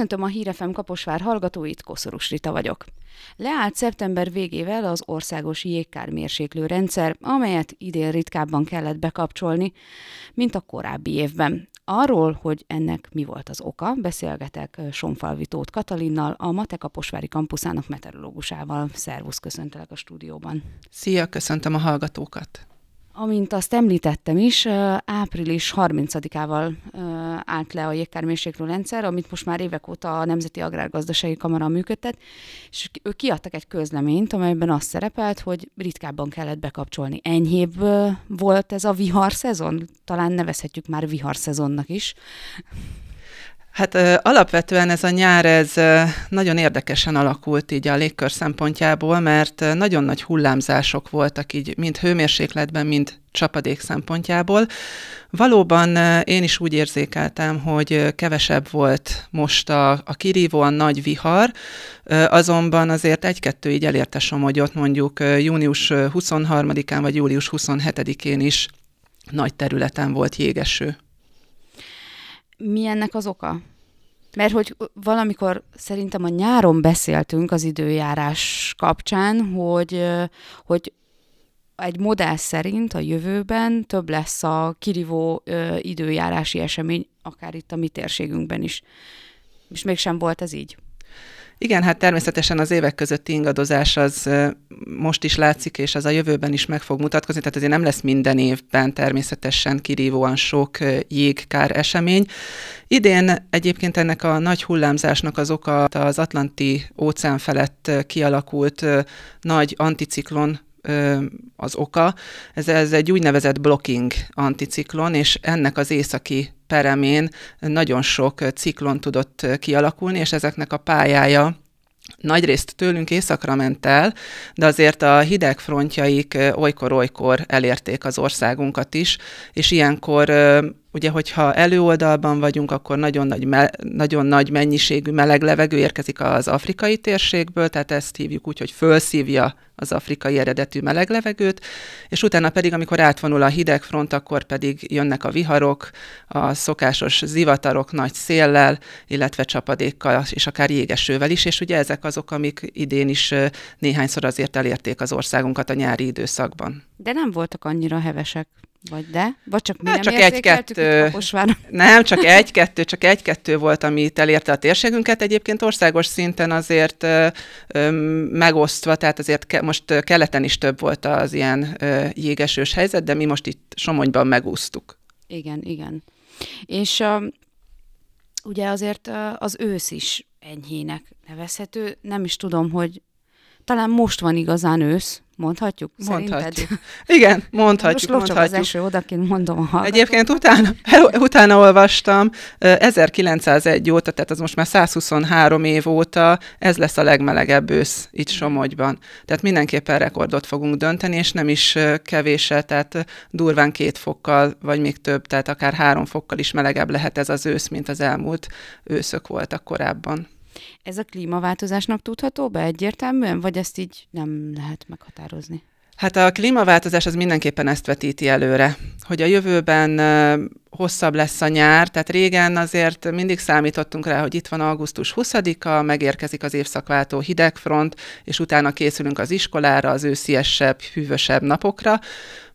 Köszöntöm a Hírefem Kaposvár hallgatóit, Koszorús Rita vagyok. Leállt szeptember végével az országos jégkármérséklő rendszer, amelyet idén ritkábban kellett bekapcsolni, mint a korábbi évben. Arról, hogy ennek mi volt az oka, beszélgetek Sonfalvi Tóth Katalinnal, a Mate Kaposvári kampuszának meteorológusával. Szervusz, köszöntelek a stúdióban. Szia, köszöntöm a hallgatókat! Amint azt említettem is, április 30-ával ö, állt le a jégkármérséklő rendszer, amit most már évek óta a Nemzeti Agrárgazdasági Kamara működtet, és ők kiadtak egy közleményt, amelyben az szerepelt, hogy ritkábban kellett bekapcsolni. Enyhébb volt ez a vihar szezon, talán nevezhetjük már vihar szezonnak is. Hát ö, alapvetően ez a nyár, ez ö, nagyon érdekesen alakult így a légkör szempontjából, mert ö, nagyon nagy hullámzások voltak így, mind hőmérsékletben, mind csapadék szempontjából. Valóban én is úgy érzékeltem, hogy kevesebb volt most a, a kirívó, a nagy vihar, azonban azért egy-kettő így elérte Somogyot, mondjuk június ö, 23-án vagy július 27-én is nagy területen volt jégeső. Mi ennek az oka? Mert hogy valamikor szerintem a nyáron beszéltünk az időjárás kapcsán, hogy, hogy egy modell szerint a jövőben több lesz a kirívó időjárási esemény, akár itt a mi térségünkben is. És mégsem volt ez így. Igen, hát természetesen az évek közötti ingadozás az most is látszik, és az a jövőben is meg fog mutatkozni, tehát azért nem lesz minden évben természetesen kirívóan sok jégkár esemény. Idén egyébként ennek a nagy hullámzásnak az oka az Atlanti óceán felett kialakult nagy anticiklon az oka. Ez, ez egy úgynevezett blocking anticiklon, és ennek az északi peremén nagyon sok ciklon tudott kialakulni, és ezeknek a pályája nagyrészt tőlünk északra ment el, de azért a hideg frontjaik olykor-olykor elérték az országunkat is, és ilyenkor ugye, hogyha előoldalban vagyunk, akkor nagyon nagy, me- nagyon nagy mennyiségű meleg levegő érkezik az afrikai térségből, tehát ezt hívjuk úgy, hogy fölszívja az afrikai eredetű meleg levegőt, és utána pedig, amikor átvonul a hideg front, akkor pedig jönnek a viharok, a szokásos zivatarok nagy széllel, illetve csapadékkal, és akár jégesővel is, és ugye ezek azok, amik idén is néhányszor azért elérték az országunkat a nyári időszakban. De nem voltak annyira hevesek, vagy de? Vagy csak mi nem csak egy-kettő. Nem, csak egy-kettő, csak egy-kettő volt, ami itt elérte a térségünket. Egyébként országos szinten azért ö, ö, megosztva, tehát azért ke, most ö, keleten is több volt az ilyen ö, jégesős helyzet, de mi most itt Somonyban megúsztuk. Igen, igen. És uh, ugye azért uh, az ősz is enyhének nevezhető. Nem is tudom, hogy talán most van igazán ősz, mondhatjuk? Mondhatjuk. Igen, mondhatjuk, Most locsog az mondhatjuk. eső, odakint mondom a hallgatók. Egyébként utána, utána olvastam, ö, 1901 óta, tehát az most már 123 év óta, ez lesz a legmelegebb ősz itt Somogyban. Tehát mindenképpen rekordot fogunk dönteni, és nem is ö, kevése, tehát durván két fokkal, vagy még több, tehát akár három fokkal is melegebb lehet ez az ősz, mint az elmúlt őszök voltak korábban. Ez a klímaváltozásnak tudható be egyértelműen, vagy ezt így nem lehet meghatározni? Hát a klímaváltozás az mindenképpen ezt vetíti előre, hogy a jövőben hosszabb lesz a nyár, tehát régen azért mindig számítottunk rá, hogy itt van augusztus 20-a, megérkezik az évszakváltó hidegfront, és utána készülünk az iskolára, az ősziesebb, hűvösebb napokra.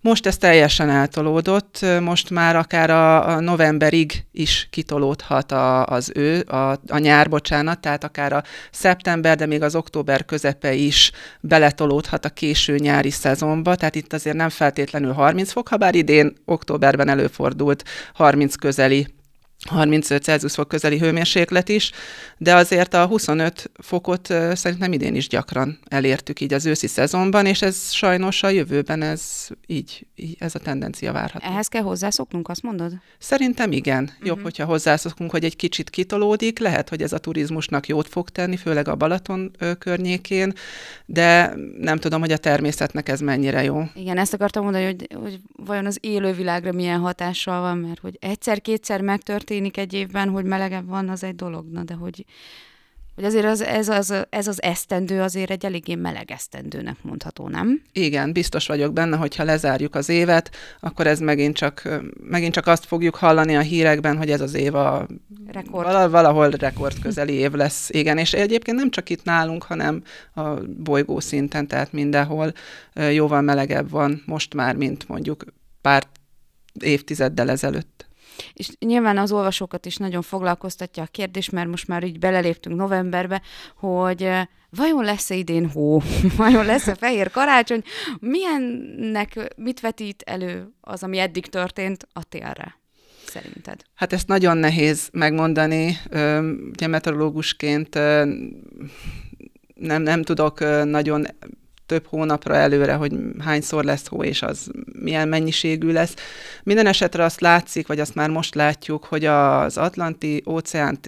Most ez teljesen eltolódott, most már akár a, a novemberig is kitolódhat a, az ő, a, a nyár, bocsánat, tehát akár a szeptember, de még az október közepe is beletolódhat a késő nyári szezonba, tehát itt azért nem feltétlenül 30 fok, ha bár idén októberben előfordult 30 közeli 35 Celsius fok közeli hőmérséklet is, de azért a 25 fokot szerintem idén is gyakran elértük így az őszi szezonban, és ez sajnos a jövőben ez így, így ez a tendencia várható. Ehhez kell hozzászoknunk, azt mondod? Szerintem igen. Jobb, uh-huh. hogyha hozzászokunk, hogy egy kicsit kitolódik, lehet, hogy ez a turizmusnak jót fog tenni, főleg a Balaton környékén, de nem tudom, hogy a természetnek ez mennyire jó. Igen, ezt akartam mondani, hogy, hogy vajon az élővilágra milyen hatással van, mert hogy egyszer-kétszer megtörténik, történik egy évben, hogy melegebb van, az egy dolog, na de hogy, hogy azért az, ez, az, ez az esztendő azért egy eléggé meleg esztendőnek mondható, nem? Igen, biztos vagyok benne, hogyha lezárjuk az évet, akkor ez megint csak, megint csak azt fogjuk hallani a hírekben, hogy ez az év a rekord. valahol rekord közeli év lesz. Igen, és egyébként nem csak itt nálunk, hanem a bolygó szinten, tehát mindenhol jóval melegebb van most már, mint mondjuk pár évtizeddel ezelőtt. És nyilván az olvasókat is nagyon foglalkoztatja a kérdés, mert most már így beleléptünk novemberbe, hogy vajon lesz-e idén hó, vajon lesz-e fehér karácsony, milyennek, mit vetít elő az, ami eddig történt a télre? szerinted? Hát ezt nagyon nehéz megmondani. Ugye meteorológusként nem, nem tudok nagyon több hónapra előre, hogy hányszor lesz hó, és az milyen mennyiségű lesz. Minden esetre azt látszik, vagy azt már most látjuk, hogy az Atlanti óceán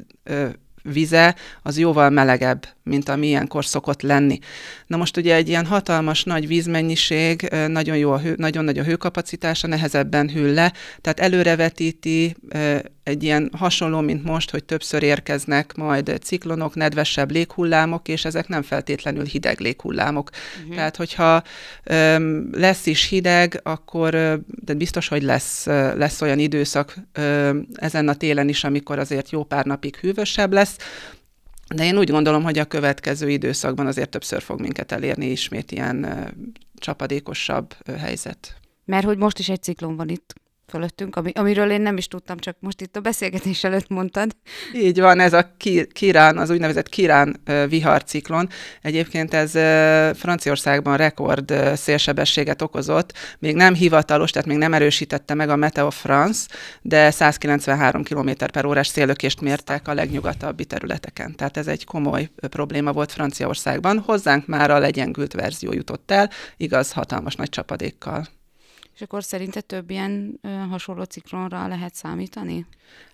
vize az jóval melegebb, mint ami ilyenkor szokott lenni. Na most ugye egy ilyen hatalmas nagy vízmennyiség, nagyon, jó a hő, nagyon nagy a hőkapacitása, nehezebben hűl le, tehát előrevetíti egy ilyen hasonló, mint most, hogy többször érkeznek majd ciklonok, nedvesebb léghullámok, és ezek nem feltétlenül hideg léghullámok. Uh-huh. Tehát, hogyha öm, lesz is hideg, akkor de biztos, hogy lesz, lesz olyan időszak öm, ezen a télen is, amikor azért jó pár napig hűvösebb lesz, de én úgy gondolom, hogy a következő időszakban azért többször fog minket elérni ismét ilyen csapadékosabb helyzet. Mert hogy most is egy ciklon van itt fölöttünk, ami, amiről én nem is tudtam, csak most itt a beszélgetés előtt mondtad. Így van, ez a Kirán, az úgynevezett Kirán viharciklon. Egyébként ez Franciaországban rekord szélsebességet okozott, még nem hivatalos, tehát még nem erősítette meg a Meteo France, de 193 km per órás szélökést mértek a legnyugatabbi területeken. Tehát ez egy komoly probléma volt Franciaországban. Hozzánk már a legyengült verzió jutott el, igaz, hatalmas nagy csapadékkal. És akkor szerinted több ilyen ö, hasonló ciklonra lehet számítani?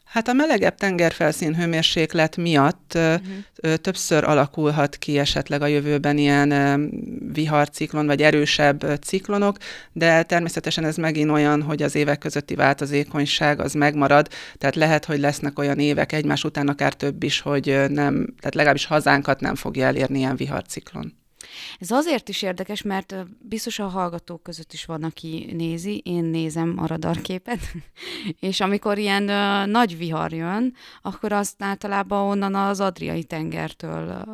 Hát a melegebb tengerfelszín hőmérséklet miatt uh-huh. többször alakulhat ki esetleg a jövőben ilyen viharciklon, vagy erősebb ciklonok, de természetesen ez megint olyan, hogy az évek közötti változékonyság az megmarad, tehát lehet, hogy lesznek olyan évek egymás után akár több is, hogy nem, tehát legalábbis hazánkat nem fogja elérni ilyen viharciklon. Ez azért is érdekes, mert biztos a hallgatók között is van, aki nézi, én nézem a radarképet, és amikor ilyen uh, nagy vihar jön, akkor azt általában onnan az Adriai tengertől uh,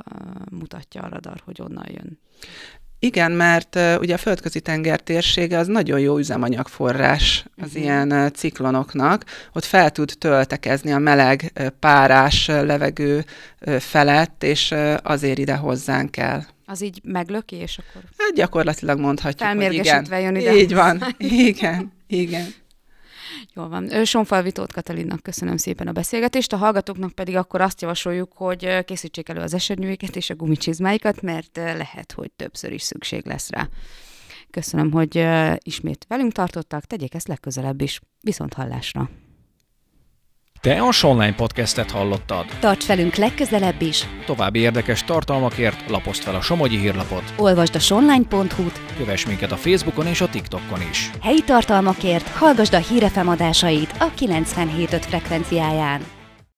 mutatja a radar, hogy onnan jön. Igen, mert uh, ugye a földközi tenger térsége az nagyon jó üzemanyagforrás az uh-huh. ilyen uh, ciklonoknak. Ott fel tud töltekezni a meleg, uh, párás levegő felett, és azért ide hozzánk kell az így meglöki, és akkor... Hát gyakorlatilag mondhatjuk, hogy igen. jön ide. Így van, igen, igen. Jól van. Sonfalvi Tóth Katalinnak köszönöm szépen a beszélgetést, a hallgatóknak pedig akkor azt javasoljuk, hogy készítsék elő az esernyőiket és a gumicsizmáikat, mert lehet, hogy többször is szükség lesz rá. Köszönöm, hogy ismét velünk tartottak, tegyék ezt legközelebb is. Viszont hallásra! Te a Sonline podcastet hallottad. Tarts velünk legközelebb is. További érdekes tartalmakért lapozd fel a Somogyi hírlapot. Olvasd a sonline.hu-t. Kövess minket a Facebookon és a TikTokon is. Helyi tartalmakért hallgasd a hírefemadásait a 97.5 frekvenciáján.